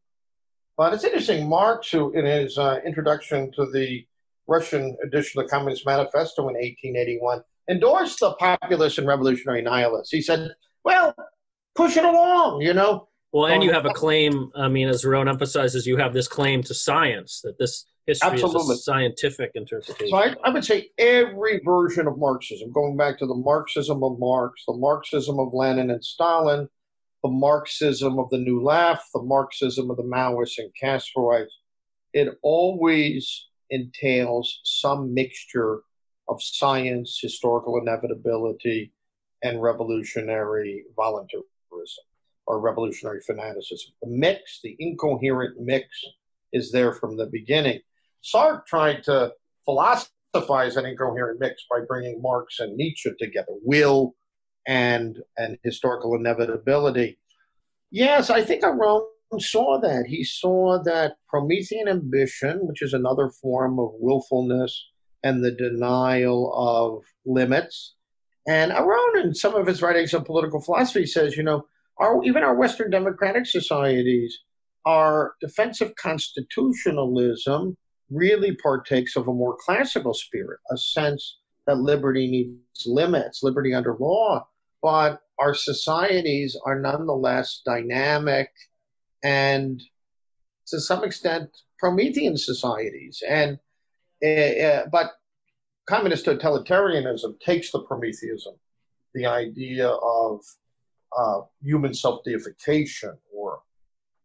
But it's interesting, Marx, who in his uh, introduction to the Russian edition of the Communist Manifesto in 1881, endorsed the populist and revolutionary nihilists. He said, well, push it along, you know. Well, and you have a um, claim, I mean, as Aron emphasizes, you have this claim to science that this history Absolutely. is a scientific interpretation. So I, I, would say every version of Marxism, going back to the Marxism of Marx, the Marxism of Lenin and Stalin, the Marxism of the New Left, the Marxism of the Maoists and Castroites, it always entails some mixture of science, historical inevitability, and revolutionary voluntarism or revolutionary fanaticism. The mix, the incoherent mix, is there from the beginning. Sartre tried to philosophize an incoherent mix by bringing Marx and Nietzsche together. Will and and historical inevitability. Yes, I think Aron saw that. He saw that Promethean ambition, which is another form of willfulness and the denial of limits. And Aron, in some of his writings on political philosophy, says, you know, our, even our Western democratic societies, our defensive constitutionalism really partakes of a more classical spirit, a sense that liberty needs limits, liberty under law. But our societies are nonetheless dynamic and to some extent Promethean societies. And uh, but communist totalitarianism takes the Prometheism, the idea of uh, human self deification, or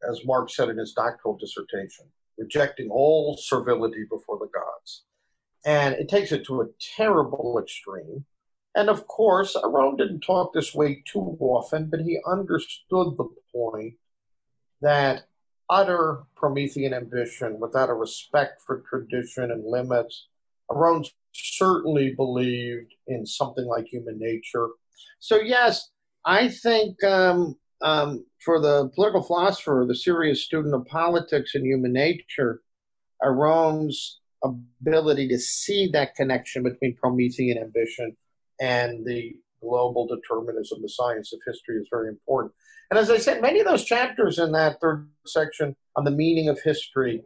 as Marx said in his doctoral dissertation, rejecting all servility before the gods. And it takes it to a terrible extreme. And of course, Aron didn't talk this way too often, but he understood the point that utter Promethean ambition without a respect for tradition and limits. Aron certainly believed in something like human nature. So, yes, I think um, um, for the political philosopher, the serious student of politics and human nature, Aron's ability to see that connection between Promethean ambition and the global determinism, the science of history, is very important. And as I said, many of those chapters in that third section on the meaning of history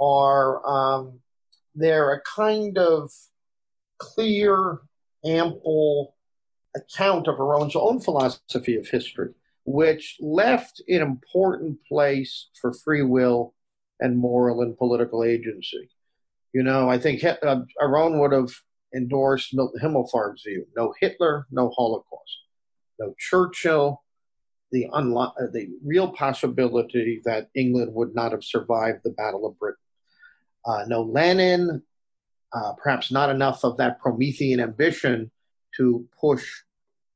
are um, they're a kind of clear, ample account of Aron's own philosophy of history, which left an important place for free will and moral and political agency. You know, I think uh, Aron would have endorsed Milton Himmelfarb's view no Hitler, no Holocaust, no Churchill, the, unlo- uh, the real possibility that England would not have survived the Battle of Britain. Uh, no Lenin, uh, perhaps not enough of that Promethean ambition to push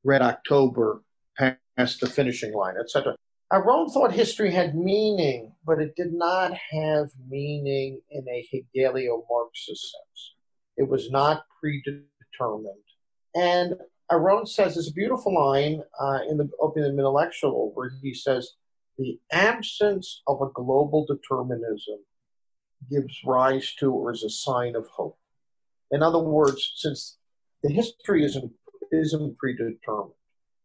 Red October past the finishing line, etc. Aron thought history had meaning, but it did not have meaning in a Hegelio-Marxist sense. It was not predetermined. And Aron says there's a beautiful line uh, in the Opium Intellectual where he says, the absence of a global determinism gives rise to or is a sign of hope. In other words, since the history isn't, isn't predetermined,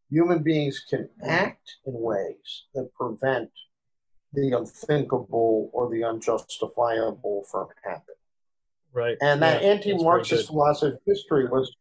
human beings can act in ways that prevent the unthinkable or the unjustifiable from happening. Right. And that yeah, anti-Marxist philosophy of history was,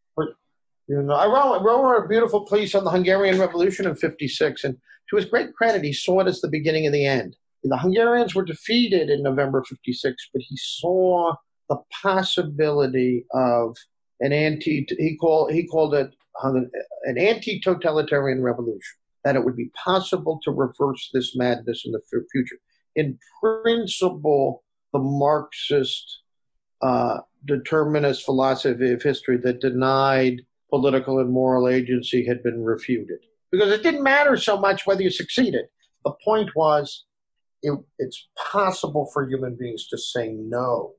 you know, I wrote, wrote a beautiful piece on the Hungarian Revolution in '56, and to his great credit, he saw it as the beginning of the end. The Hungarians were defeated in November '56, but he saw the possibility of an anti he called he called it an anti-totalitarian revolution that it would be possible to reverse this madness in the future in principle the marxist uh, determinist philosophy of history that denied political and moral agency had been refuted because it didn't matter so much whether you succeeded the point was it, it's possible for human beings to say no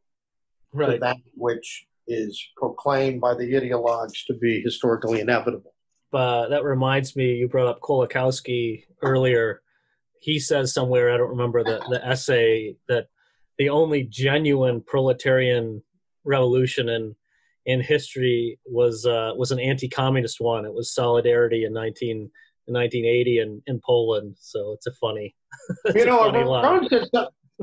right. to that which is proclaimed by the ideologues to be historically inevitable. Uh, that reminds me, you brought up Kolakowski earlier. He says somewhere, I don't remember the, the essay, that the only genuine proletarian revolution in in history was uh, was an anti-communist one. It was Solidarity in 19, in 1980 in, in Poland. So it's a funny, it's you know, funny line.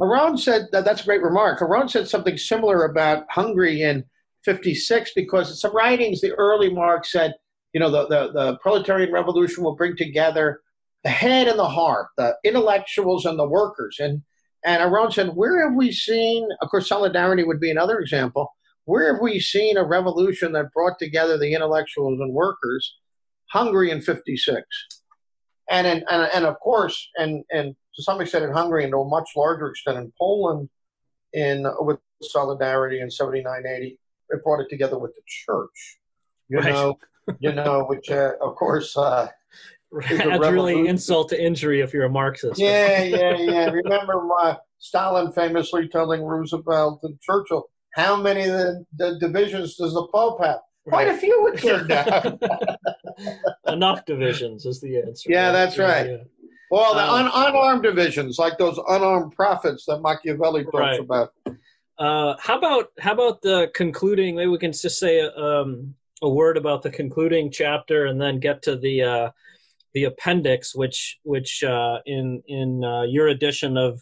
Aron said that that's a great remark. Aron said something similar about Hungary in 56 because in some writings, the early Marx said, you know, the, the, the proletarian revolution will bring together the head and the heart, the intellectuals and the workers. And, and Aron said, where have we seen, of course, solidarity would be another example. Where have we seen a revolution that brought together the intellectuals and workers? Hungary in 56. And, in, and, and of course, and, and to some extent in Hungary and to a much larger extent in Poland in with Solidarity in 79, 80. It brought it together with the church, you right. know, you know, which uh, of course uh, that's really insult to injury if you're a Marxist. Yeah, yeah, yeah. Remember uh, Stalin famously telling Roosevelt and Churchill, "How many the, the divisions does the Pope have?" Quite a few it turned out. Enough divisions is the answer. Yeah, that's right. Yeah. Well, the um, un- unarmed divisions, like those unarmed prophets that Machiavelli talks right. about. Uh, how about how about the concluding? Maybe we can just say um, a word about the concluding chapter, and then get to the uh, the appendix, which which uh, in in uh, your edition of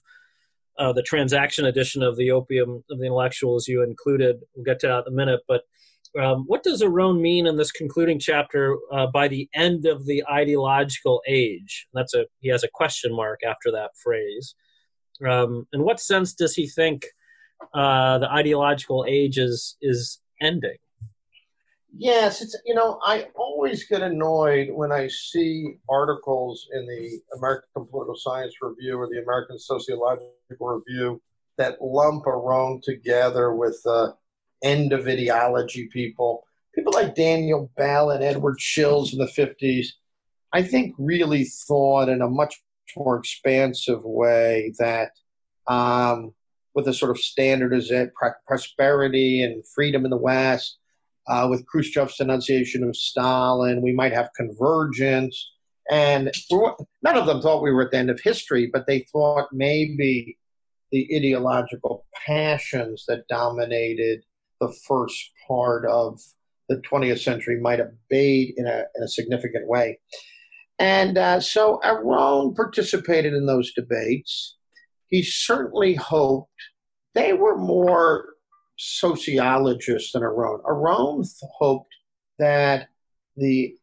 uh, the transaction edition of the Opium of the Intellectuals you included. We'll get to that in a minute, but um, what does Aron mean in this concluding chapter uh, by the end of the ideological age? That's a he has a question mark after that phrase. Um, in what sense does he think uh, the ideological age is is ending? Yes, it's you know I always get annoyed when I see articles in the American Political Science Review or the American Sociological Review that lump Aron together with uh, end of ideology people, people like Daniel Bell and Edward Shils in the fifties. I think really thought in a much more expansive way that um, with a sort of standardization, prosperity and freedom in the West uh, with Khrushchev's denunciation of Stalin. We might have convergence. And none of them thought we were at the end of history, but they thought maybe the ideological passions that dominated the first part of the 20th century might abate in a, in a significant way. And uh, so Aron participated in those debates. He certainly hoped they were more sociologist than Aron. Aron hoped that the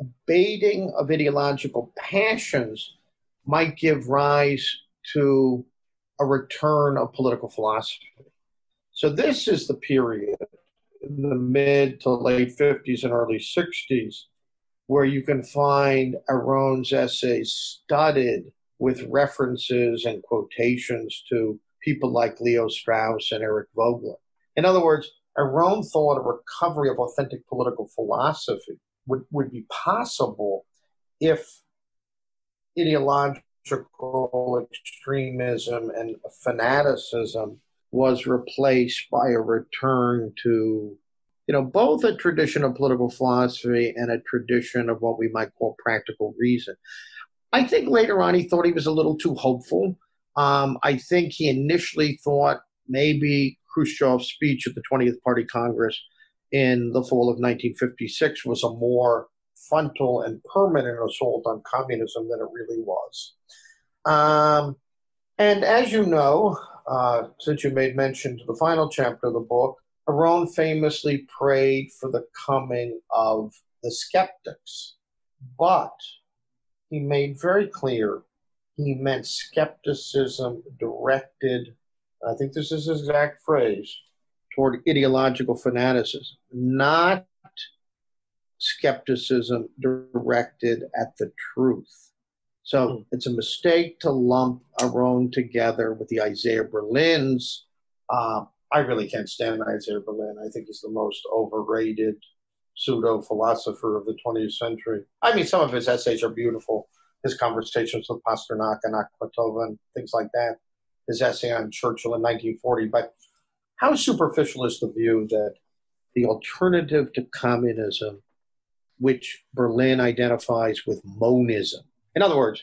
abating of ideological passions might give rise to a return of political philosophy. So this is the period in the mid to late 50s and early 60s where you can find Aron's essays studded with references and quotations to people like Leo Strauss and Eric Voegelin. In other words, Aron thought a recovery of authentic political philosophy would, would be possible if ideological extremism and fanaticism was replaced by a return to you know both a tradition of political philosophy and a tradition of what we might call practical reason i think later on he thought he was a little too hopeful um, I think he initially thought maybe Khrushchev's speech at the 20th Party Congress in the fall of 1956 was a more frontal and permanent assault on communism than it really was. Um, and as you know, uh, since you made mention to the final chapter of the book, Aron famously prayed for the coming of the skeptics. But he made very clear he meant skepticism directed, I think this is his exact phrase, toward ideological fanaticism, not skepticism directed at the truth. So mm. it's a mistake to lump Aron together with the Isaiah Berlins. Uh, I really can't stand Isaiah Berlin. I think he's the most overrated pseudo philosopher of the 20th century. I mean, some of his essays are beautiful, his conversations with Pasternak and Akhmatova and things like that, his essay on Churchill in 1940. But how superficial is the view that the alternative to communism, which Berlin identifies with monism, in other words,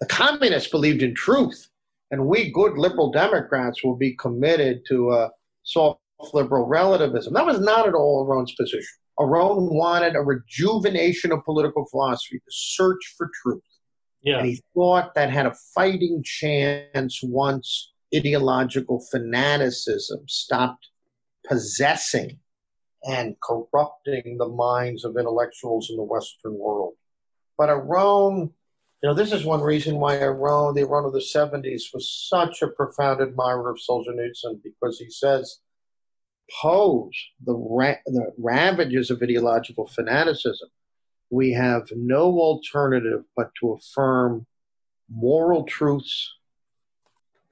the communists believed in truth, and we good liberal Democrats will be committed to a soft liberal relativism. That was not at all Aron's position. Aron wanted a rejuvenation of political philosophy, the search for truth. Yeah. And he thought that had a fighting chance once ideological fanaticism stopped possessing and corrupting the minds of intellectuals in the Western world. But Aron, you know, this is one reason why Aron, the Aron of the 70s, was such a profound admirer of Solzhenitsyn because he says, pose the, ra- the ravages of ideological fanaticism we have no alternative but to affirm moral truths.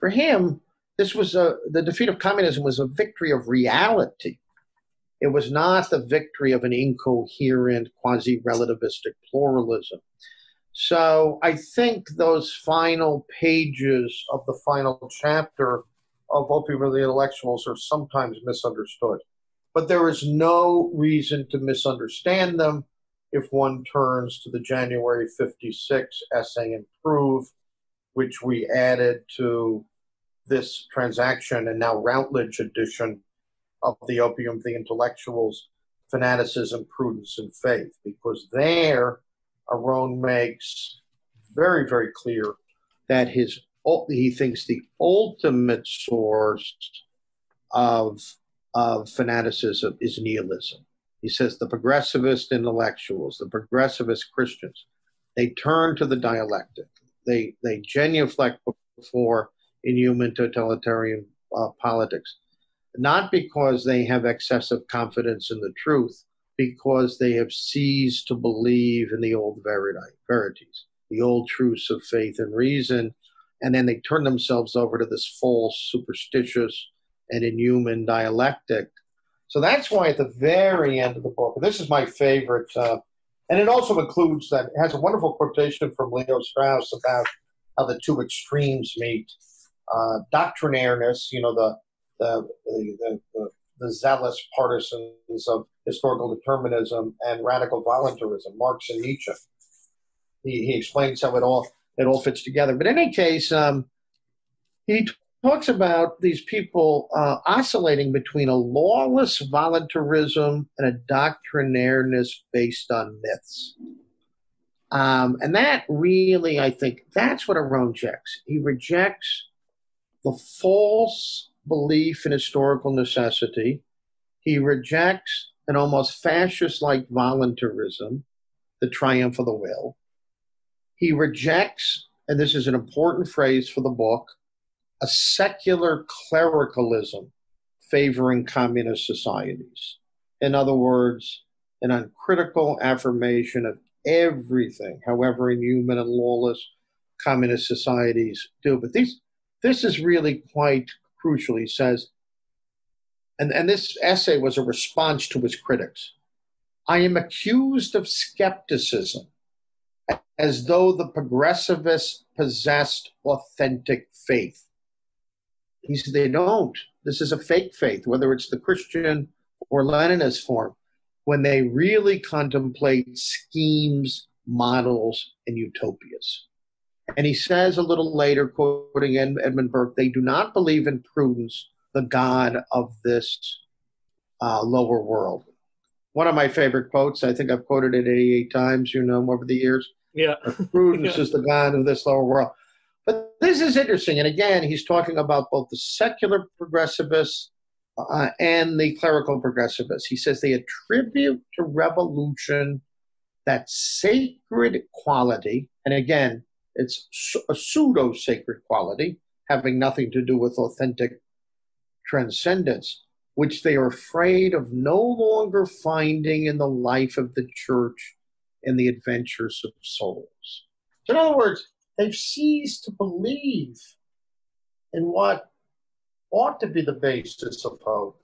For him, this was a, the defeat of communism was a victory of reality. It was not the victory of an incoherent, quasi relativistic pluralism. So I think those final pages of the final chapter of Opium of the Intellectuals are sometimes misunderstood. but there is no reason to misunderstand them if one turns to the January 56 essay in Preuves, which we added to this transaction and now Routledge edition of the Opium the Intellectuals, Fanaticism, Prudence, and Faith, because there Aron makes very, very clear that his he thinks the ultimate source of of fanaticism is nihilism. He says the progressivist intellectuals, the progressivist Christians, they turn to the dialectic. They they genuflect before inhuman totalitarian uh, politics, not because they have excessive confidence in the truth, because they have ceased to believe in the old verities, the old truths of faith and reason, and then they turn themselves over to this false, superstitious, and inhuman dialectic. So that's why at the very end of the book, this is my favorite, uh, and it also includes that it has a wonderful quotation from Leo Strauss about how the two extremes meet. Uh, doctrinariness, you know, the the, the, the, the zealous partisans of historical determinism and radical voluntarism, Marx and Nietzsche. He, he explains how it all it all fits together. But in any case, um, he talks about these people uh, oscillating between a lawless voluntarism and a doctrinariness based on myths. Um, and that really, I think, that's what Aron rejects. He rejects the false belief in historical necessity. He rejects an almost fascist like voluntarism, the triumph of the will. He rejects, and this is an important phrase for the book, a secular clericalism favoring communist societies. In other words, an uncritical affirmation of everything, however inhuman and lawless communist societies do. But these, this is really quite crucial. He says, and, and this essay was a response to his critics I am accused of skepticism as though the progressivists possessed authentic faith. He said they don't. This is a fake faith, whether it's the Christian or Leninist form, when they really contemplate schemes, models, and utopias. And he says a little later, quoting Edmund Burke, they do not believe in prudence the God of this uh, lower world. One of my favorite quotes, I think I've quoted it 88 times, you know, over the years. Yeah. Prudence yeah. is the God of this lower world. But this is interesting. And again, he's talking about both the secular progressivists uh, and the clerical progressivists. He says they attribute to revolution that sacred quality. And again, it's a pseudo sacred quality, having nothing to do with authentic transcendence, which they are afraid of no longer finding in the life of the church and the adventures of souls. So, in other words, they've ceased to believe in what ought to be the basis of hope,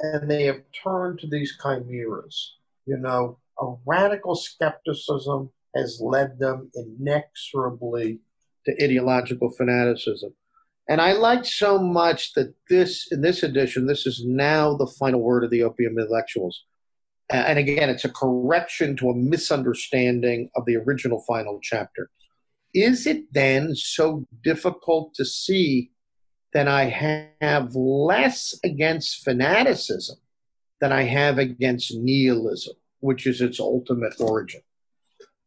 and they have turned to these chimeras. You know, a radical skepticism has led them inexorably to ideological fanaticism. And I like so much that this, in this edition, this is now the final word of the Opium Intellectuals. And again, it's a correction to a misunderstanding of the original final chapter. Is it then so difficult to see that I have less against fanaticism than I have against nihilism, which is its ultimate origin?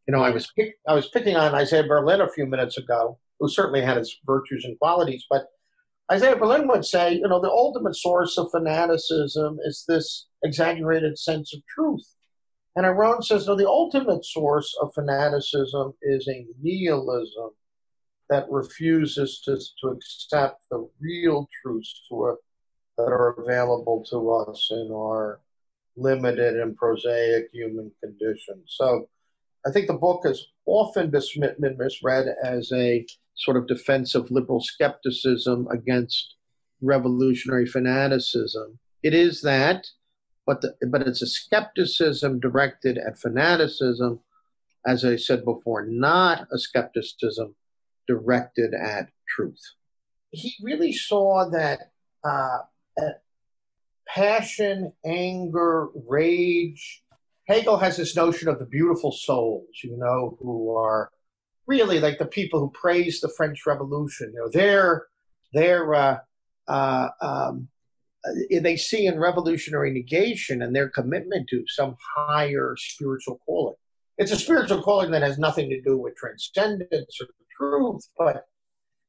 You know, I was pick, I was picking on Isaiah Berlin a few minutes ago, who certainly had his virtues and qualities, but Isaiah Berlin would say, you know, the ultimate source of fanaticism is this exaggerated sense of truth. And Aron says, no, the ultimate source of fanaticism is a nihilism that refuses to, to accept the real truths to that are available to us in our limited and prosaic human condition. So I think the book has often been misread as a sort of defense of liberal skepticism against revolutionary fanaticism. It is that, but the, but it's a skepticism directed at fanaticism, as I said before, not a skepticism directed at truth. He really saw that uh, passion, anger, rage. Hegel has this notion of the beautiful souls, you know, who are really like the people who praise the French Revolution. You know, they're they're uh, uh, um, they see in revolutionary negation and their commitment to some higher spiritual calling. It's a spiritual calling that has nothing to do with transcendence or truth, but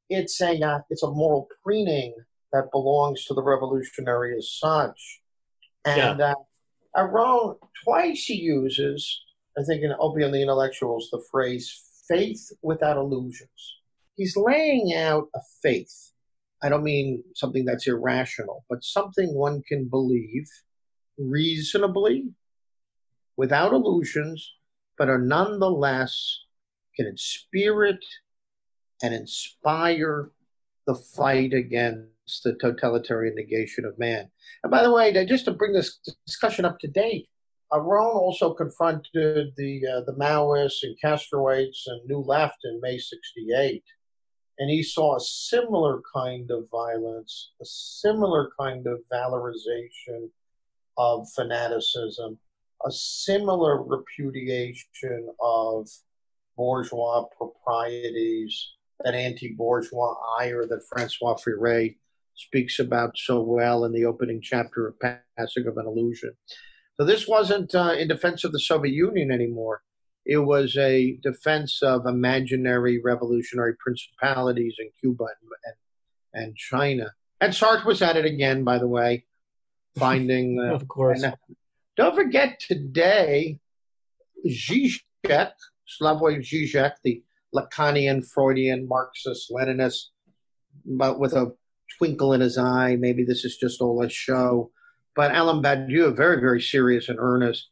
it's a uh, it's a moral preening that belongs to the revolutionary as such. And yeah. uh, Aron twice he uses, I think, in Opium the Intellectuals, the phrase "faith without illusions." He's laying out a faith I don't mean something that's irrational, but something one can believe reasonably, without illusions, but are nonetheless can inspirit and inspire the fight against the totalitarian negation of man. And by the way, just to bring this discussion up to date, Aron also confronted the uh, the Maoists and Castroites and New Left in May '68 and he saw a similar kind of violence, a similar kind of valorization of fanaticism, a similar repudiation of bourgeois proprieties, that anti bourgeois ire that Francois Furet speaks about so well in the opening chapter of Passing of an Illusion. So this wasn't uh, in defense of the Soviet Union anymore. It was a defense of imaginary revolutionary principalities in Cuba and, and, and China. And Sartre was at it again, by the way, finding. Uh, of course. And, uh, don't forget today, Zizek, Slavoj Zizek, the Lacanian, Freudian, Marxist, Leninist, but with a twinkle in his eye. Maybe this is just all a show. But Alain Badiou, very, very serious and earnest,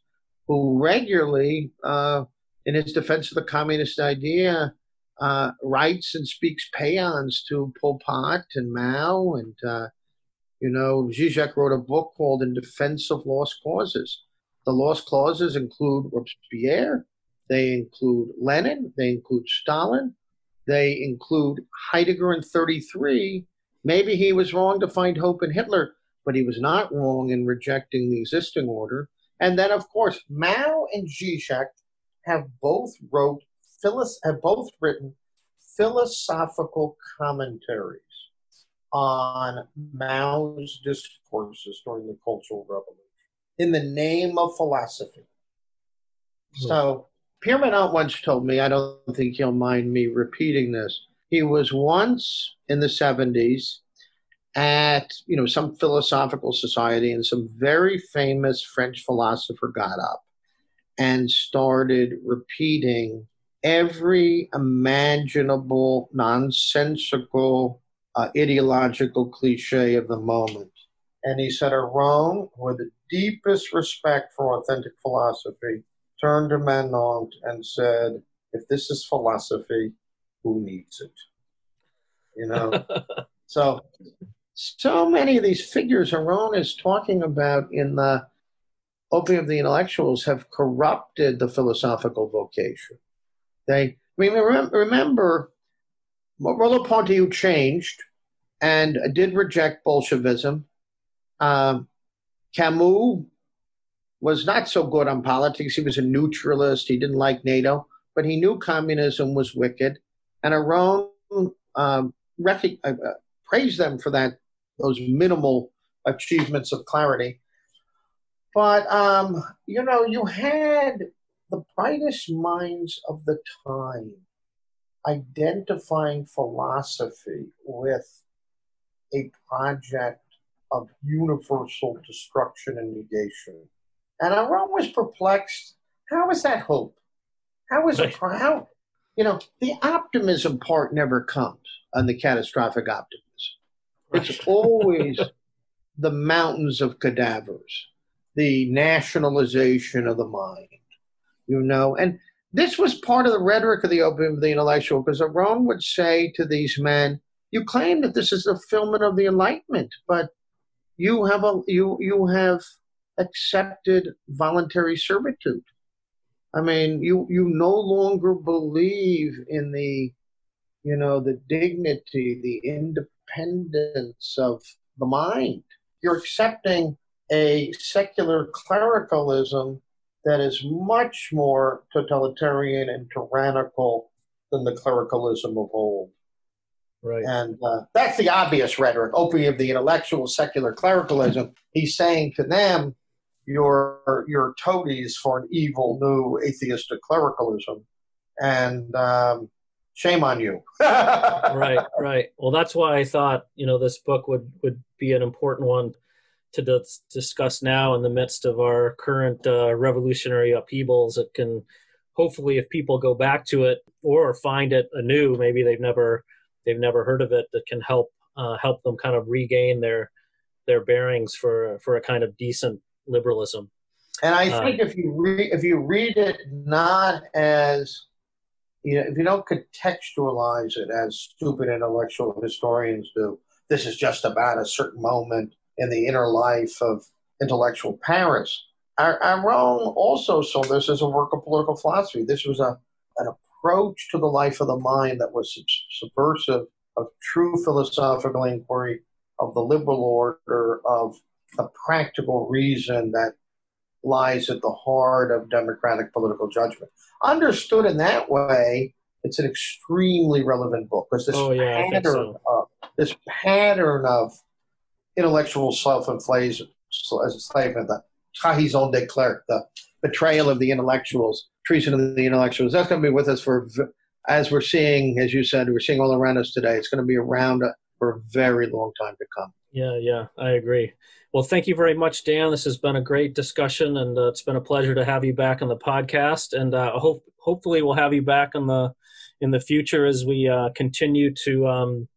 who regularly uh, in his defense of the communist idea, uh, writes and speaks paeans to Pol Pot and Mao. And, uh, you know, Zizek wrote a book called In Defense of Lost Causes. The lost clauses include Robespierre, they include Lenin, they include Stalin, they include Heidegger in 33. Maybe he was wrong to find hope in Hitler, but he was not wrong in rejecting the existing order. And then, of course, Mao and Zizek have both wrote have both written philosophical commentaries on Mao's discourses during the Cultural Revolution in the name of philosophy. Mm-hmm. So Pierre Manent once told me, I don't think he'll mind me repeating this. He was once in the 70s at you know some philosophical society and some very famous French philosopher got up and started repeating every imaginable nonsensical uh, ideological cliche of the moment. And he said, Aron, with the deepest respect for authentic philosophy, turned to Manent and said, if this is philosophy, who needs it? You know? so, so many of these figures Aron is talking about in the opium of the intellectuals have corrupted the philosophical vocation. They, I mean, remember, Merleau-Ponty changed and did reject Bolshevism. Um, Camus was not so good on politics. He was a neutralist. He didn't like NATO, but he knew communism was wicked. And Aron um, rec- uh, uh, praised them for that, those minimal achievements of clarity. But um, you know, you had the brightest minds of the time identifying philosophy with a project of universal destruction and negation. And I was perplexed. How is that hope? How is it? How, you know, the optimism part never comes on the catastrophic optimism. It's always the mountains of cadavers the nationalization of the mind, you know. And this was part of the rhetoric of the opium of the intellectual, because Aron would say to these men, "You claim that this is the fulfillment of the Enlightenment, but you have a you you have accepted voluntary servitude. I mean, you you no longer believe in the, you know, the dignity, the independence of the mind. You're accepting a secular clericalism that is much more totalitarian and tyrannical than the clericalism of old. Right. And uh, that's the obvious rhetoric, opium of the intellectual secular clericalism. He's saying to them, you're, you're toadies for an evil new atheistic clericalism. And um, shame on you. right, right. Well, that's why I thought, you know, this book would, would be an important one to dis- discuss now in the midst of our current uh, revolutionary upheavals. It can hopefully, if people go back to it or find it anew, maybe they've never they've never heard of it, that can help uh, help them kind of regain their their bearings for for a kind of decent liberalism. And I uh, think if you read if you read it not as you know, if you don't contextualize it as stupid intellectual historians do, this is just about a certain moment in the inner life of intellectual Paris. Aron also saw this as a work of political philosophy. This was a, an approach to the life of the mind that was subversive of true philosophical inquiry, of the liberal order, of the practical reason that lies at the heart of democratic political judgment. Understood in that way, it's an extremely relevant book because this oh, yeah, pattern, so. of, this pattern of intellectual self-enslavement, the trahison des clercs, the betrayal of the intellectuals, treason of the intellectuals. That's going to be with us for, as we're seeing, as you said, we're seeing all around us today. It's going to be around for a very long time to come. Yeah, yeah, I agree. Well, thank you very much, Dan. This has been a great discussion, and uh, it's been a pleasure to have you back on the podcast. And uh, hope hopefully we'll have you back in the in the future as we uh, continue to um,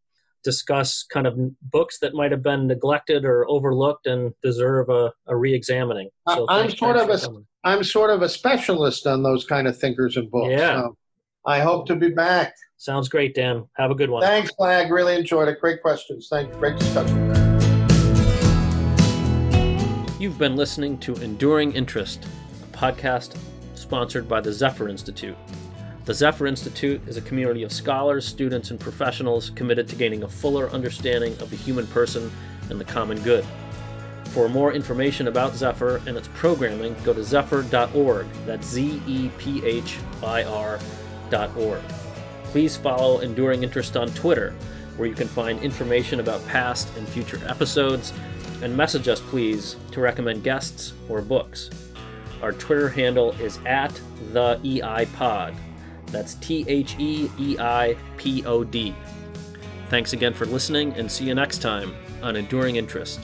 discuss kind of books that might have been neglected or overlooked and deserve a, a re-examining. So I'm sort of a coming. I'm sort of a specialist on those kind of thinkers and books. Yeah. So I hope to be back. Sounds great, Dan. Have a good one. Thanks, Flagg. Really enjoyed it. Great questions. Thank you. Great discussion. You've been listening to Enduring Interest, a podcast sponsored by the Zephyr Institute. The Zephyr Institute is a community of scholars, students, and professionals committed to gaining a fuller understanding of the human person and the common good. For more information about Zephyr and its programming, go to zephyr.org. That's Z E P H I R.org. Please follow Enduring Interest on Twitter, where you can find information about past and future episodes, and message us, please, to recommend guests or books. Our Twitter handle is at the EI Pod. That's T H E E I P O D. Thanks again for listening, and see you next time on Enduring Interest.